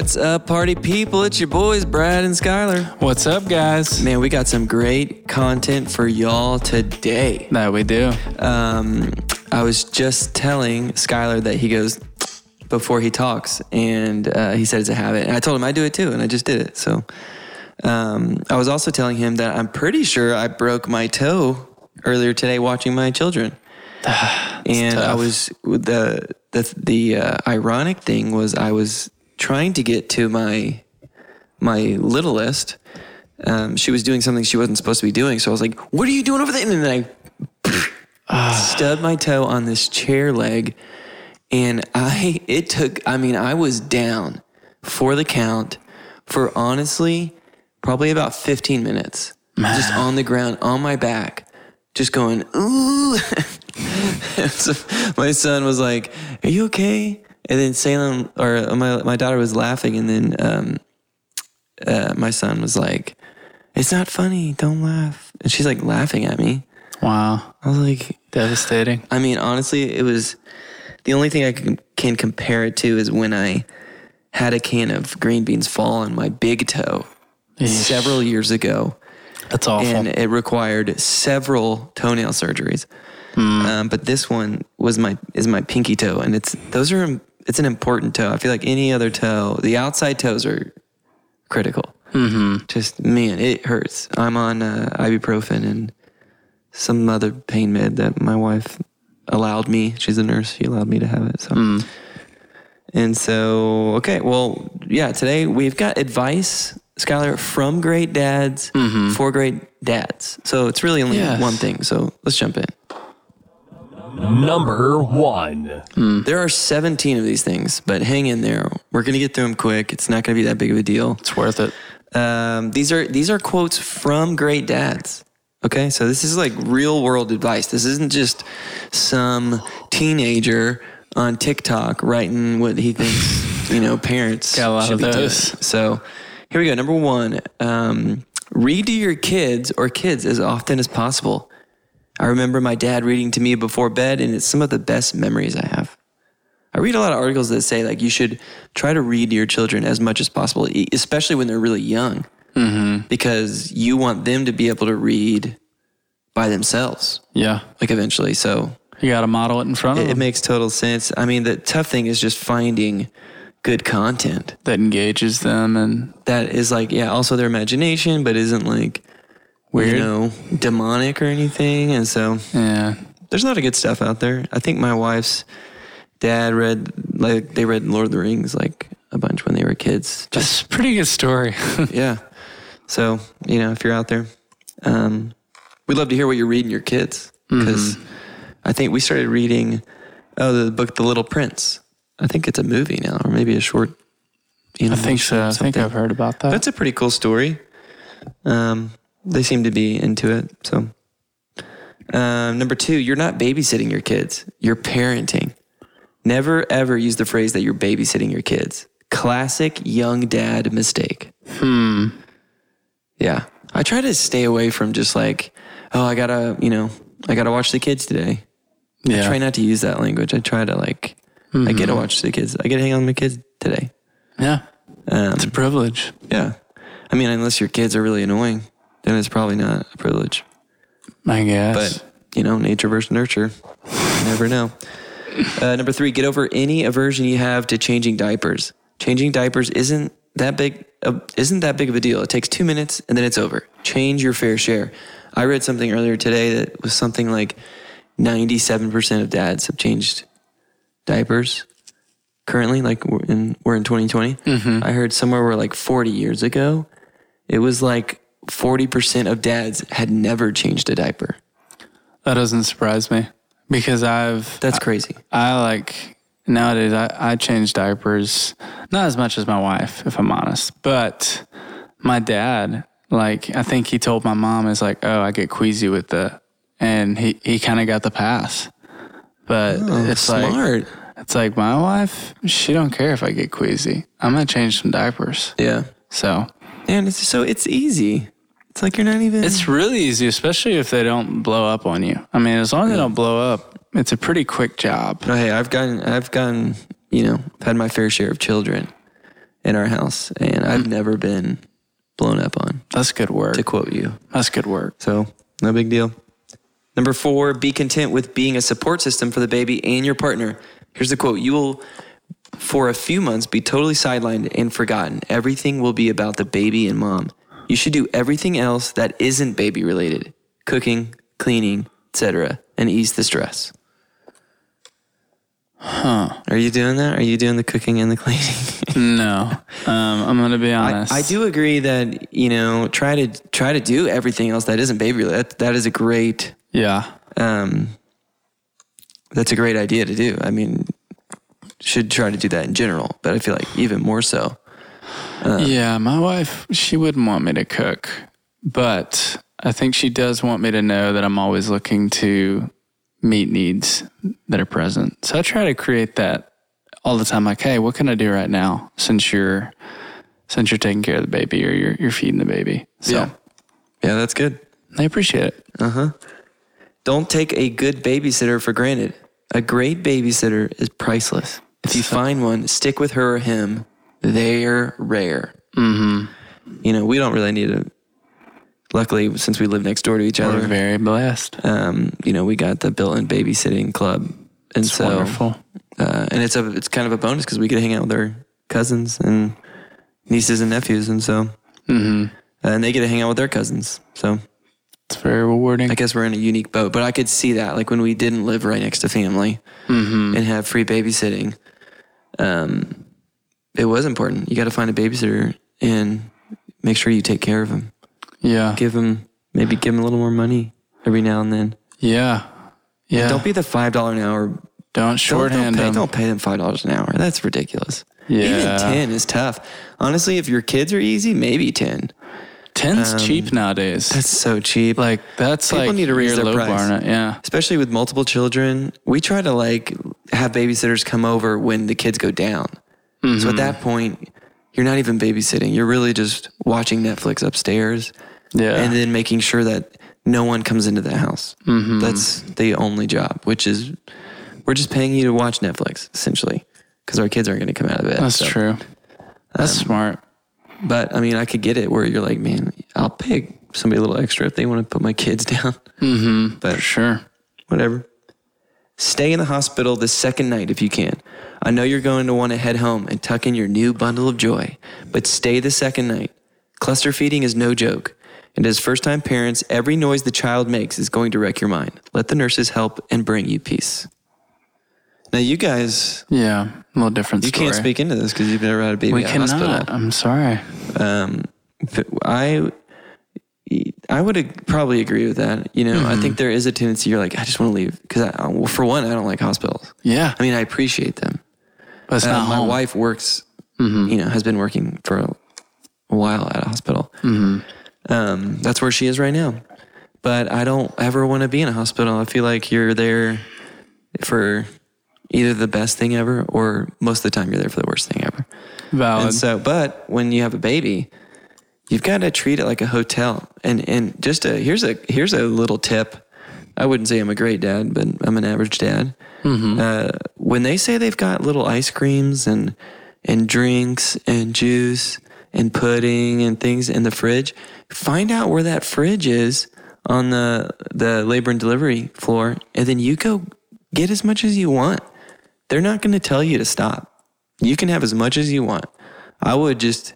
What's up, party people? It's your boys, Brad and Skylar. What's up, guys? Man, we got some great content for y'all today. That we do. Um, I was just telling Skylar that he goes before he talks, and uh, he said it's a habit. And I told him I do it too, and I just did it. So um, I was also telling him that I'm pretty sure I broke my toe earlier today watching my children. and I was the the the uh, ironic thing was I was trying to get to my my littlest. Um, she was doing something she wasn't supposed to be doing, so I was like, "What are you doing over there?" And then I stubbed my toe on this chair leg, and I it took. I mean, I was down for the count for honestly probably about 15 minutes, just on the ground on my back, just going ooh. So my son was like, "Are you okay?" And then Salem or my my daughter was laughing, and then um, uh, my son was like, "It's not funny. Don't laugh." And she's like laughing at me. Wow. I was like, Devastating. I mean, honestly, it was the only thing I can, can compare it to is when I had a can of green beans fall on my big toe several years ago, That's awful. and it required several toenail surgeries. Um, but this one was my is my pinky toe, and it's those are it's an important toe. I feel like any other toe, the outside toes are critical. Mm-hmm. Just man, it hurts. I'm on uh, ibuprofen and some other pain med that my wife allowed me. She's a nurse. She allowed me to have it. So. And so, okay, well, yeah, today we've got advice, Skylar, from great dads for great dads. So it's really only Yes. one thing. So let's jump in. Number one. There are 17 of these things, but hang in there. We're going to get through them quick. It's not going to be that big of a deal. it's worth it. Um, these are these are quotes from great dads. Okay, so this is like real world advice. This isn't just some teenager on TikTok writing what he thinks you know parents Got a lot should of be doing. those. So here we go. Number one, um, read to your kids or kids as often as possible. I remember my dad reading to me before bed, and it's some of the best memories I have. I read a lot of articles that say like you should try to read to your children as much as possible, especially when they're really young, mm-hmm. because you want them to be able to read by themselves, Yeah. like eventually. So You got to model it in front of it, it makes total sense. I mean, the tough thing is just finding good content that engages them and that is like, yeah, also their imagination, but isn't like Weird. you know, demonic or anything. And so yeah. there's a lot of good stuff out there. I think my wife's dad read like they read Lord of the Rings like a bunch when they were kids. Just That's a pretty good story. yeah. So you know, if you're out there, um, we'd love to hear what you're reading your kids because I think we started reading oh the book The Little Prince. I think it's a movie now or maybe a short. You know, I think so. I think I've heard about that. That's a pretty cool story. Um, they seem to be into it. So, um, number two, you're not babysitting your kids. You're parenting. Never ever use the phrase that you're babysitting your kids. Classic young dad mistake. Hmm. Yeah, I try to stay away from just like, oh, I gotta, you know, I gotta watch the kids today. yeah. I try not to use that language. I try to like, I get to watch the kids. I get to hang out with my kids today. yeah. Um, It's a privilege. yeah. I mean, unless your kids are really annoying, then it's probably not a privilege. I guess. But, you know, nature versus nurture. You never know. Uh, number three, get over any aversion you have to changing diapers. Changing diapers isn't that big, uh, isn't that big of a deal. It takes two minutes and then it's over. Change your fair share. I read something earlier today that was something like 97% of dads have changed diapers currently. Like we're in, we're in 2020. I heard somewhere where like 40 years ago, it was like 40% of dads had never changed a diaper. that doesn't surprise me because I've That's crazy. I like nowadays I, I change diapers not as much as my wife, if I'm honest. But my dad, like I think he told my mom is like, Oh, I get queasy with the and he, he kinda got the pass. But oh, it's like Oh, it's like my wife, she don't care if I get queasy. I'm gonna change some diapers. yeah. So And it's so it's easy. It's like you're not even. it's really easy, especially if they don't blow up on you. I mean, as long as they don't blow up, it's a pretty quick job. No, hey, I've gotten, I've gotten, you know, had my fair share of children, in our house, and I've mm. never been blown up on. That's good work. To quote you, That's good work. so no big deal. Number four, be content with being a support system for the baby and your partner. Here's the quote You will, for a few months, be totally sidelined and forgotten. Everything will be about the baby and mom. You should do everything else that isn't baby related cooking, cleaning, etc., and ease the stress. Huh. Are you doing that? Are you doing the cooking and the cleaning? No. Um, I'm going to be I, honest. I do agree that you know try to try to do everything else that isn't baby related. That, that is a great Yeah. um, that's a great idea to do. I mean, should try to do that in general, but I feel like even more so. Yeah. My wife, she wouldn't want me to cook, but I think she does want me to know that I'm always looking to meet needs that are present. So I try to create that all the time. Like, hey, what can I do right now since you're since you're taking care of the baby or you're you're feeding the baby? So Yeah. Yeah, that's good. I appreciate it. Uh huh. Don't take a good babysitter for granted. A great babysitter is priceless. If you find one, stick with her or him. They're rare. Mm-hmm. You know, we don't really need a. Luckily, since we live next door to each other. We're other, very blessed. um, you know, we got the built-in babysitting club, and It's so wonderful. uh, and it's a it's kind of a bonus because we get to hang out with our cousins and nieces and nephews, and so hmm and they get to hang out with their cousins. So It's very rewarding. I guess we're in a unique boat, but I could see that like when we didn't live right next to family Mm-hmm. and have free babysitting, um, it was important. You got to find a babysitter and make sure you take care of them. yeah. Give them maybe give them a little more money every now and then. Yeah. Yeah. Don't be the five dollar an hour. Don't Don't, don't, pay, them. don't pay them five dollars an hour. That's ridiculous. Yeah. Even ten is tough. Honestly, if your kids are easy, maybe ten. Ten's cheap nowadays. Um, That's so cheap. like that's like. People like need to raise their low price. bar on it. Yeah. especially with multiple children, we try to like have babysitters come over when the kids go down. So at that point, you're not even babysitting. You're really just watching Netflix upstairs Yeah. and then making sure that no one comes into the house. That's the only job, which is we're just paying you to watch Netflix essentially because our kids aren't going to come out of bed. that's So- true. That's um, smart. But I mean, I could get it where you're like, man, I'll pay somebody a little extra if they want to put my kids down. Mm-hmm. But sure. whatever. Stay in the hospital the second night if you can. I know you're going to want to head home and tuck in your new bundle of joy, but stay the second night. Cluster feeding is no joke. And as first time parents, every noise the child makes is going to wreck your mind. Let the nurses help and bring you peace. Now, you guys, Yeah. A little different you story. can't speak into this because you've never had a baby We cannot. hospital. I'm sorry. Um, I, I would probably agree with that. You know, I think there is a tendency you're like, I just want to leave because, well, for one, I don't like hospitals. Yeah. I mean, I appreciate them. But Uh, not my home. wife works, you know, has been working for a, while at a hospital. Um, that's where she is right now. But I don't ever want to be in a hospital. I feel like you're there for either the best thing ever or most of the time you're there for the worst thing ever. Valid. And so, but when you have a baby, you've got to treat it like a hotel. And and just a here's a here's a little tip. I wouldn't say I'm a great dad, but I'm an average dad. Uh, when they say they've got little ice creams and and drinks and juice and pudding and things in the fridge, find out where that fridge is on the the labor and delivery floor, and then you go get as much as you want. They're not going to tell you to stop. You can have as much as you want. I would just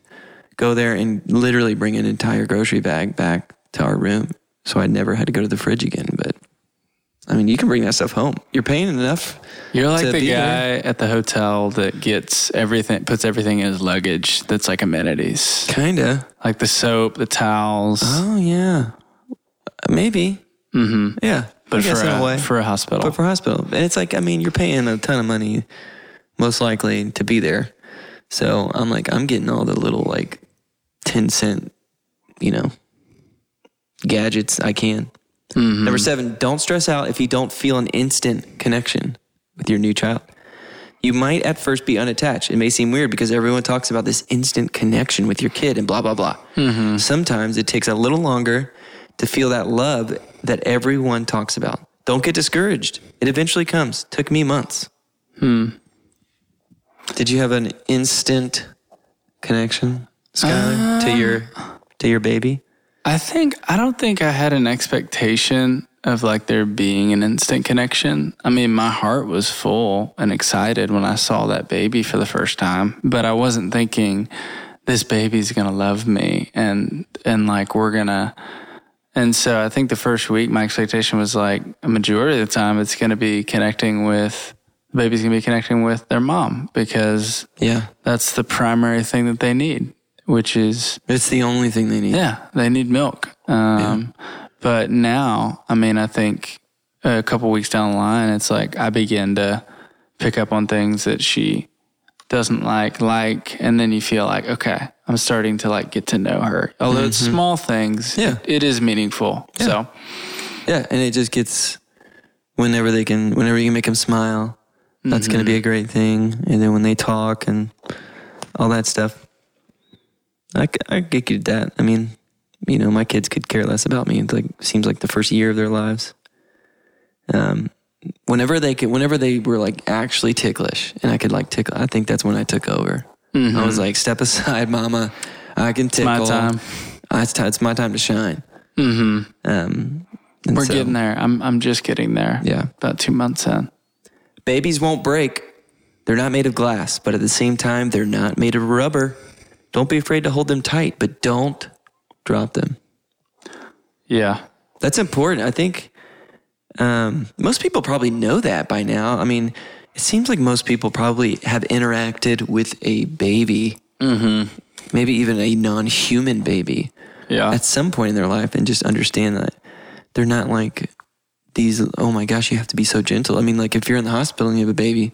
go there and literally bring an entire grocery bag back to our room so I never had to go to the fridge again. But I mean, you can bring that stuff home. You're paying enough. You're like the guy there. at the hotel that gets everything, puts everything in his luggage that's like amenities, Kinda. like the soap, the towels. Oh yeah, maybe. Mm-hmm. Yeah, but for a, a for a hospital. but for a hospital, and it's like I mean, you're paying a ton of money, most likely to be there. So I'm like, I'm getting all the little like ten cent, you know, gadgets I can. Number seven, don't stress out if you don't feel an instant connection with your new child. You might at first be unattached. It may seem weird because everyone talks about this instant connection with your kid and blah, blah, blah. Sometimes it takes a little longer to feel that love that everyone talks about. Don't get discouraged. It eventually comes. Took me months. Hmm. Did you have an instant connection, Skylar, to your ah. to your baby? I think I don't think I had an expectation of like there being an instant connection. I mean, my heart was full and excited when I saw that baby for the first time, but I wasn't thinking this baby's going to love me and and like we're going to and so I think the first week my expectation was like a majority of the time it's going to be connecting with the baby's going to be connecting with their mom because Yeah, that's the primary thing that they need, which is it's the only thing they need. yeah, they need milk. Um, But now, I mean, I think a couple weeks down the line, it's like I begin to pick up on things that she doesn't like, like, and then you feel like, okay, I'm starting to like get to know her. Although it's small things, Yeah. it, it is meaningful. So Yeah, and it just gets whenever they can, whenever you can make them smile, that's going to be a great thing. And then when they talk and all that stuff, I, I get you that. I mean, you know, my kids could care less about me. It's like seems like the first year of their lives. Um, whenever they could, whenever they were like actually ticklish, and I could like tickle, I think that's when I took over. I was like, "Step aside, Mama. I can tickle. my time. Uh, It's, it's my time to shine." Mm-hmm. Um, and we're so- getting there. I'm, I'm just getting there. Yeah. About two months in. Babies won't break. They're not made of glass, but at the same time, they're not made of rubber. Don't be afraid to hold them tight, but don't drop them. Yeah. That's important. I think um, most people probably know that by now. I mean, it seems like most people probably have interacted with a baby, maybe even a non human baby Yeah. at some point in their life and just understand that they're not like these oh my gosh you have to be so gentle i mean like if you're in the hospital and you have a baby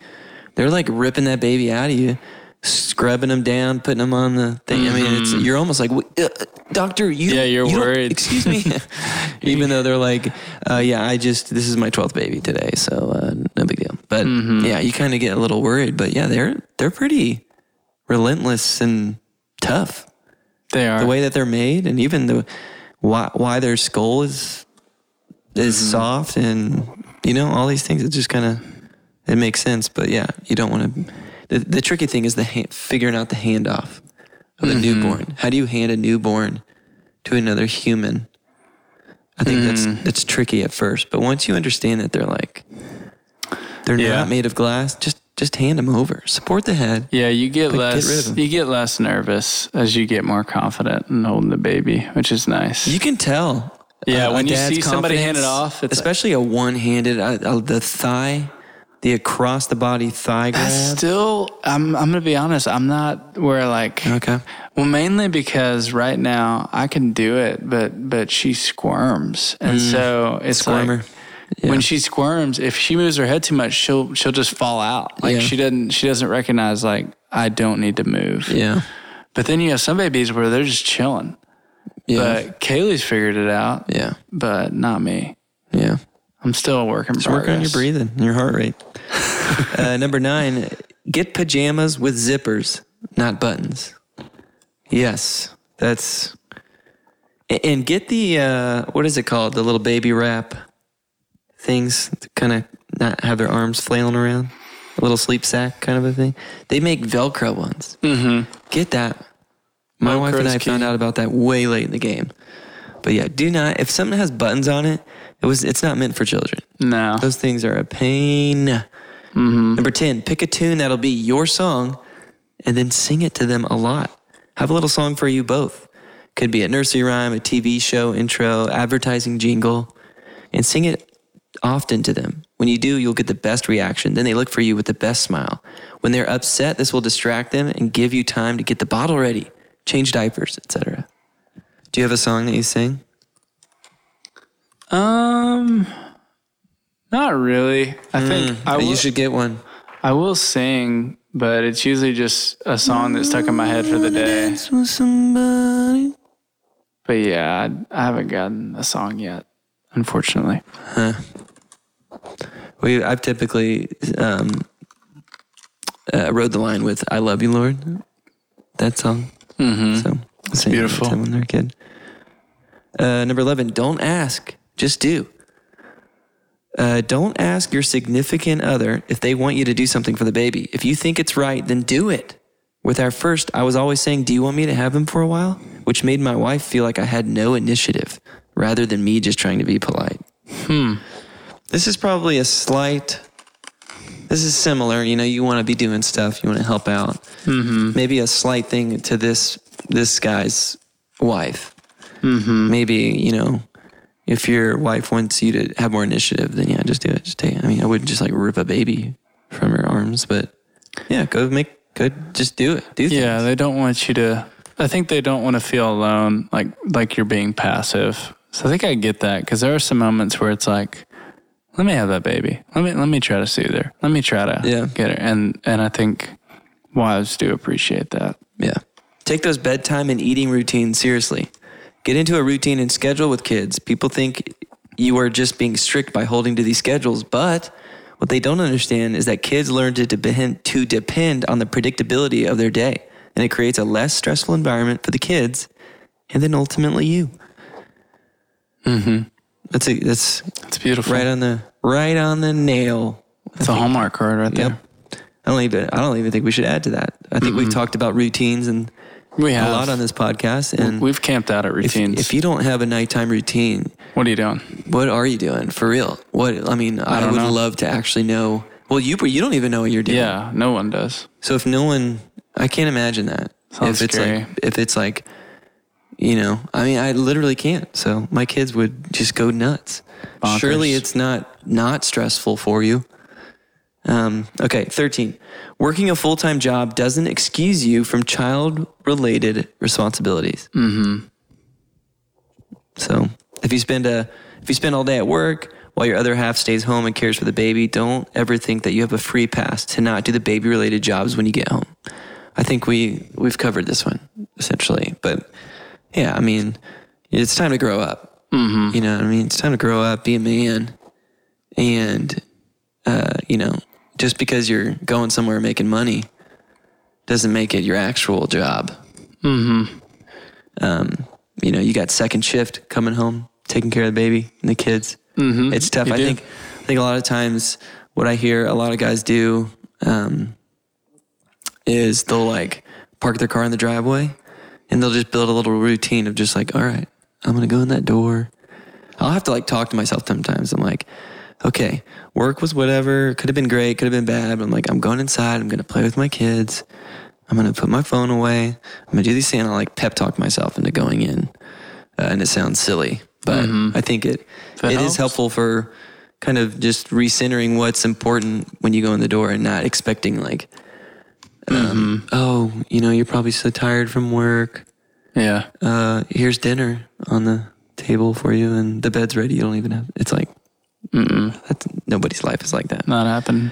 they're like ripping that baby out of you scrubbing them down putting them on the thing. I mean it's you're almost like uh, doctor you Yeah, you're you worried. excuse me? Even though they're like uh, yeah i just this is my 12th baby today so uh, no big deal. But yeah you kind of get a little worried but yeah they're they're pretty relentless and tough. They are. the way that they're made and even the why why their skull is is soft and you know all these things it just kind of it makes sense but yeah you don't want to the, the tricky thing is the ha- figuring out the handoff of a newborn how do you hand a newborn to another human i think that's that's tricky at first but once you understand that they're like they're Yeah. not made of glass just just hand them over support the head Yeah, you get But get rid of less 'em. you get less nervous as you get more confident in holding the baby, which is nice. You can tell. Yeah, a when you see somebody hand it off, especially a one-handed, uh, uh, the thigh, the across the body thigh grab. That's still I'm I'm gonna be honest, I'm not where like okay. well mainly because right now I can do it, but but she squirms. And mm. so it's Squirmer. like Yeah. when she squirms, if she moves her head too much, she'll she'll just fall out. Like Yeah. she doesn't she doesn't recognize like I don't need to move. Yeah. But then you have some babies where they're just chilling. Yeah. But Kaylee's figured it out. yeah. But not me. Yeah. I'm still a work in Just work on your breathing, your heart rate. uh, number nine, get pajamas with zippers, not buttons. Yes, that's. And get the uh, what is it called? The little baby wrap things to kind of not have their arms flailing around. A little sleep sack kind of a thing. They make Velcro ones. Mm-hmm. Get that. My wife and Velcro's I found out about that way late in the game. But yeah, do not. If something has buttons on it, it was. It's not meant for children. No. Those things are a pain. Mm-hmm. Number 10, pick a tune that'll be your song and then sing it to them a lot. Have a little song for you both. Could be a nursery rhyme, a TV show intro, advertising jingle, and sing it often to them. When you do, you'll get the best reaction. Then they look for you with the best smile. When they're upset, this will distract them and give you time to get the bottle ready, change diapers, etc. Do you have a song that you sing? Um, not really. I think I will, you should get one. I will sing, but it's usually just a song that's stuck in my head for the day. somebody. But yeah, I, I haven't gotten a song yet, unfortunately. Huh. We I've typically um, uh, rode the line with "I Love You, Lord." That song. Mm-hmm. So it's beautiful. when they're a kid. Uh, number eleven. Don't ask, just do. Uh, don't ask your significant other if they want you to do something for the baby. If you think it's right, then do it. With our first, I was always saying, Do you want me to have him for a while? Which made my wife feel like I had no initiative rather than me just trying to be polite. Hmm. This is probably a slight. This is similar. You know, you want to be doing stuff, you want to help out. Mm-hmm. Maybe a slight thing to this this guy's wife. Mm-hmm. Maybe you know, if your wife wants you to have more initiative, then yeah, just do it. Just take. It. I mean, I wouldn't just like rip a baby from her arms, but yeah, go make good. Just do it. Do Yeah, things. they don't want you to. I think they don't want to feel alone, like like you're being passive. So I think I get that because there are some moments where it's like, let me have that baby. Let me let me try to soothe her. Let me try to Yeah. get her. And and I think wives do appreciate that. Yeah. Take those bedtime and eating routines seriously. Get into a routine and schedule with kids. People think you are just being strict by holding to these schedules, but what they don't understand is that kids learn to depend to depend on the predictability of their day, and it creates a less stressful environment for the kids, and then ultimately you. Mm-hmm. That's a, that's It's beautiful. right on the right on the nail. it's a hallmark card right there. Yep. I don't even I don't even think we should add to that. I think we've talked about routines and We have a lot on this podcast, and We've camped out at if, routines. if you don't have a nighttime routine, what are you doing? what are you doing for real? What I mean, I, don't would know. love to actually know. Well, you you don't even know what you're doing. Yeah, no one does. So if no one, I can't imagine that. Sounds if it's scary. like if it's like, you know, I mean, I literally can't. So my kids would just go nuts. Bonkers. Surely it's not not stressful for you. Um, okay, thirteen. Working a full time job doesn't excuse you from child related responsibilities. Mm-hmm. So if you spend a if you spend all day at work while your other half stays home and cares for the baby, don't ever think that you have a free pass to not do the baby related jobs when you get home. I think we we've covered this one essentially, but yeah, I mean, it's time to grow up. Mm-hmm. You know, what I mean, it's time to grow up, be a man, and uh, you know, just because you're going somewhere making money doesn't make it your actual job. Mm-hmm. Um, you know, you got second shift coming home, taking care of the baby and the kids. Mm-hmm. It's tough. You I do. think. I think a lot of times what I hear a lot of guys do um, is they'll like park their car in the driveway and they'll just build a little routine of just like, all right, I'm gonna go in that door. I'll have to like talk to myself sometimes. I'm like, okay, work was whatever. Could have been great. Could have been bad. But I'm like, I'm going inside. I'm gonna play with my kids. I'm gonna put my phone away. I'm gonna do these things. And I'll like pep talk myself into going in. Uh, and it sounds silly, but I think it That it is helps. helpful for kind of just recentering what's important when you go in the door and not expecting like, um, oh, you know, you're probably so tired from work Yeah. uh, here's dinner on the table for you, and the bed's ready. You don't even have. It's like, that's nobody's life is like that. Not happening.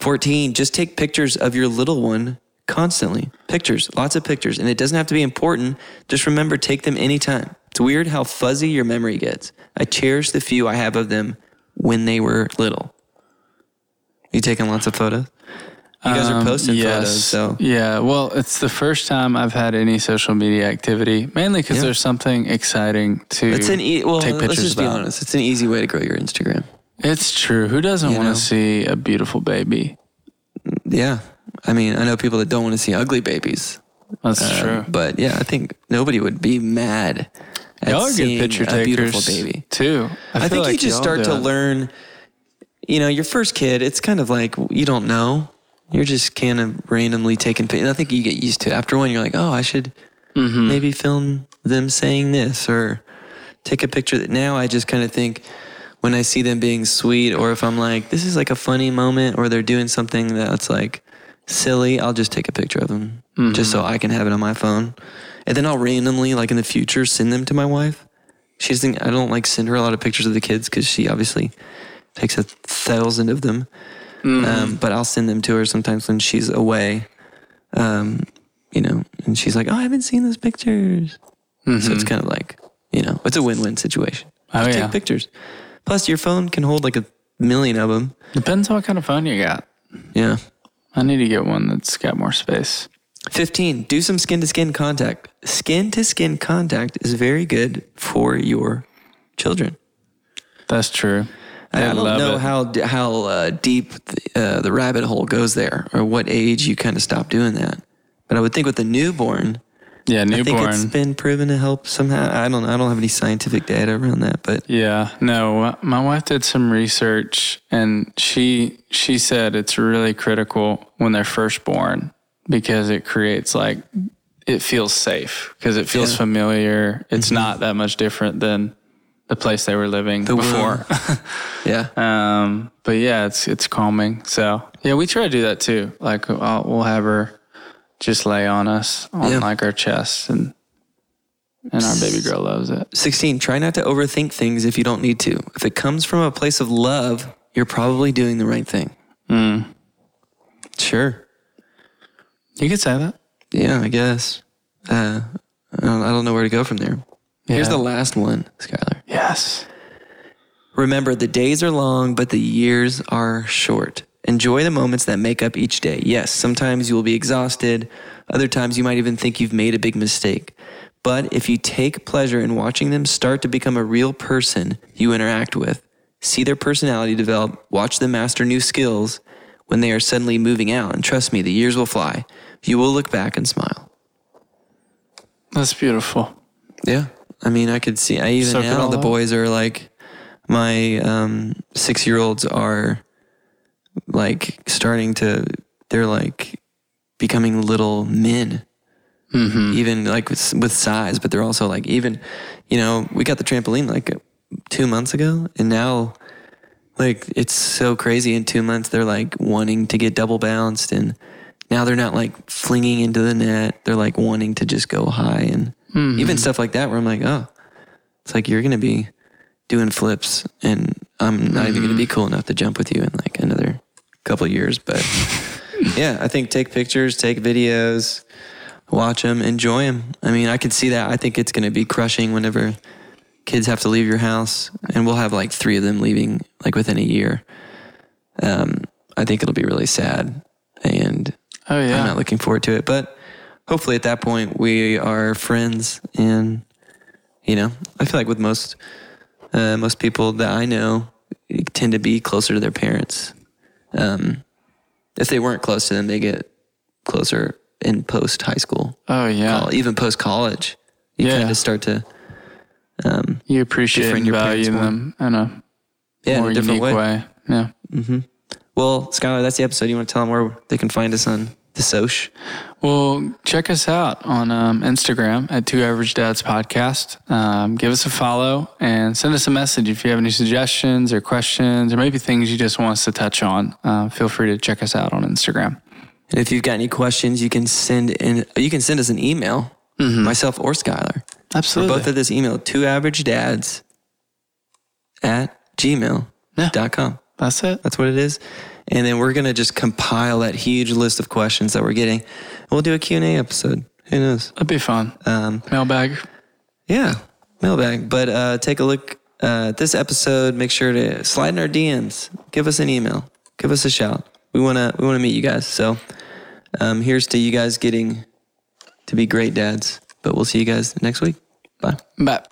Fourteen. Just take pictures of your little one constantly. Pictures, lots of pictures, and it doesn't have to be important. Just remember, take them anytime. It's weird how fuzzy your memory gets. I cherish the few I have of them when they were little. You taking lots of photos? You guys are Um, posting yes. photos, so yeah. Well, it's the first time I've had any social media activity, mainly because Yeah. there's something exciting to it's an e- well. take Let's pictures just be honest. It's an easy way to grow your Instagram. It's true. Who doesn't want to see a beautiful baby? Yeah. I mean, I know people that don't want to see ugly babies. That's uh, true. But yeah, I think nobody would be mad at Y'all are good seeing picture a beautiful baby. too. I, feel think you like just y'all start to learn, you know, your first kid, it's kind of like you don't know. You're just kind of randomly taking pictures. I think you get used to it. After one, you're like, oh, I should Mm-hmm. maybe film them saying this or take a picture. That now I just kind of think when I see them being sweet or if I'm like, this is like a funny moment or they're doing something that's like silly, I'll just take a picture of them just so I can have it on my phone. And then I'll randomly, like in the future, send them to my wife. She doesn't, I don't like send her a lot of pictures of the kids because she obviously takes a thousand of them. Um, but I'll send them to her sometimes when she's away. Um, you know, and she's like, "Oh, I haven't seen those pictures." So it's kind of like, you know, it's a win-win situation. Oh, yeah. take pictures. Plus, your phone can hold like a million of them. Depends on what kind of phone you got. Yeah. I need to get one that's got more space. 15. Do some skin to skin contact. Skin to skin contact is very good for your children. That's true. I, They I don't know it. how how uh, deep the, uh, the rabbit hole goes there, or what age you kind of stop doing that. But I would think with the newborn, Yeah, newborn. I think it's been proven to help somehow. I don't. I don't have any scientific data around that, but Yeah, no, my wife did some research and she she said it's really critical when they're first born because it creates like it feels safe because it feels Yeah. familiar. It's not that much different than the place they were living before. yeah, um, but yeah, it's it's calming. So yeah, we try to do that too. Like I'll, we'll have her just lay on us on Yeah. like our chests and and our baby girl loves it. sixteen. Try not to overthink things if you don't need to. If it comes from a place of love, you're probably doing the right thing. Mm. Sure. You could say that. Yeah, I guess. Uh, I don't, I don't know where to go from there. Here's the last one, Skylar. Yes. Remember, the days are long, but the years are short. Enjoy the moments that make up each day. Yes, sometimes you will be exhausted. Other times you might even think you've made a big mistake. But if you take pleasure in watching them start to become a real person you interact with, see their personality develop, watch them master new skills when they are suddenly moving out, and trust me, the years will fly. You will look back and smile. That's beautiful. Yeah. I mean, I could see, I even Soak it now all the up. boys are like, my um, six year olds are like starting to, they're like becoming little men, Mm-hmm. even like with, with size, but they're also like, even, you know, we got the trampoline like two months ago and now like it's so crazy. In two months they're like wanting to get double bounced and now they're not like flinging into the net. They're like wanting to just go high and even stuff like that where i'm like oh it's like you're gonna be doing flips and i'm not even gonna be cool enough to jump with you in like another couple of years but yeah i think take pictures take videos watch them enjoy them i mean i could see that. I think it's gonna be crushing whenever kids have to leave your house and we'll have like three of them leaving like within a year. Um, i think it'll be really sad and Oh yeah. i'm not looking forward to it but hopefully at that point we are friends and you know i feel like with most uh, most people that i know tend to be closer to their parents um, if they weren't close to them they get closer in post high school oh yeah. col- even post college you Yeah. kind of start to um, You appreciate and your value them in a yeah, in more a different unique way. way. Yeah. Mm-hmm. Well, Skylar, that's the episode. You want to tell them where they can find us on the Soch? Well, check us out on um, Instagram at Two Average Dads Podcast. Um, give us a follow and send us a message if you have any suggestions or questions or maybe things you just want us to touch on. Uh, feel free to check us out on Instagram. And if you've got any questions, you can send in. You can send us an email, myself or Skylar. We're Absolutely. both at this email, two average dads at gmail.com. That's it. That's what it is. And then we're going to just compile that huge list of questions that we're getting. We'll do a Q&A episode. Who knows? That'd be fun. Um, Mailbag. Yeah, mailbag. But uh, take a look uh, at this episode. Make sure to slide in our DMs. Give us an email. Give us a shout. We wanna we wanna meet you guys. So um, here's to you guys getting to be great dads. But we'll see you guys next week. Bye. Bye.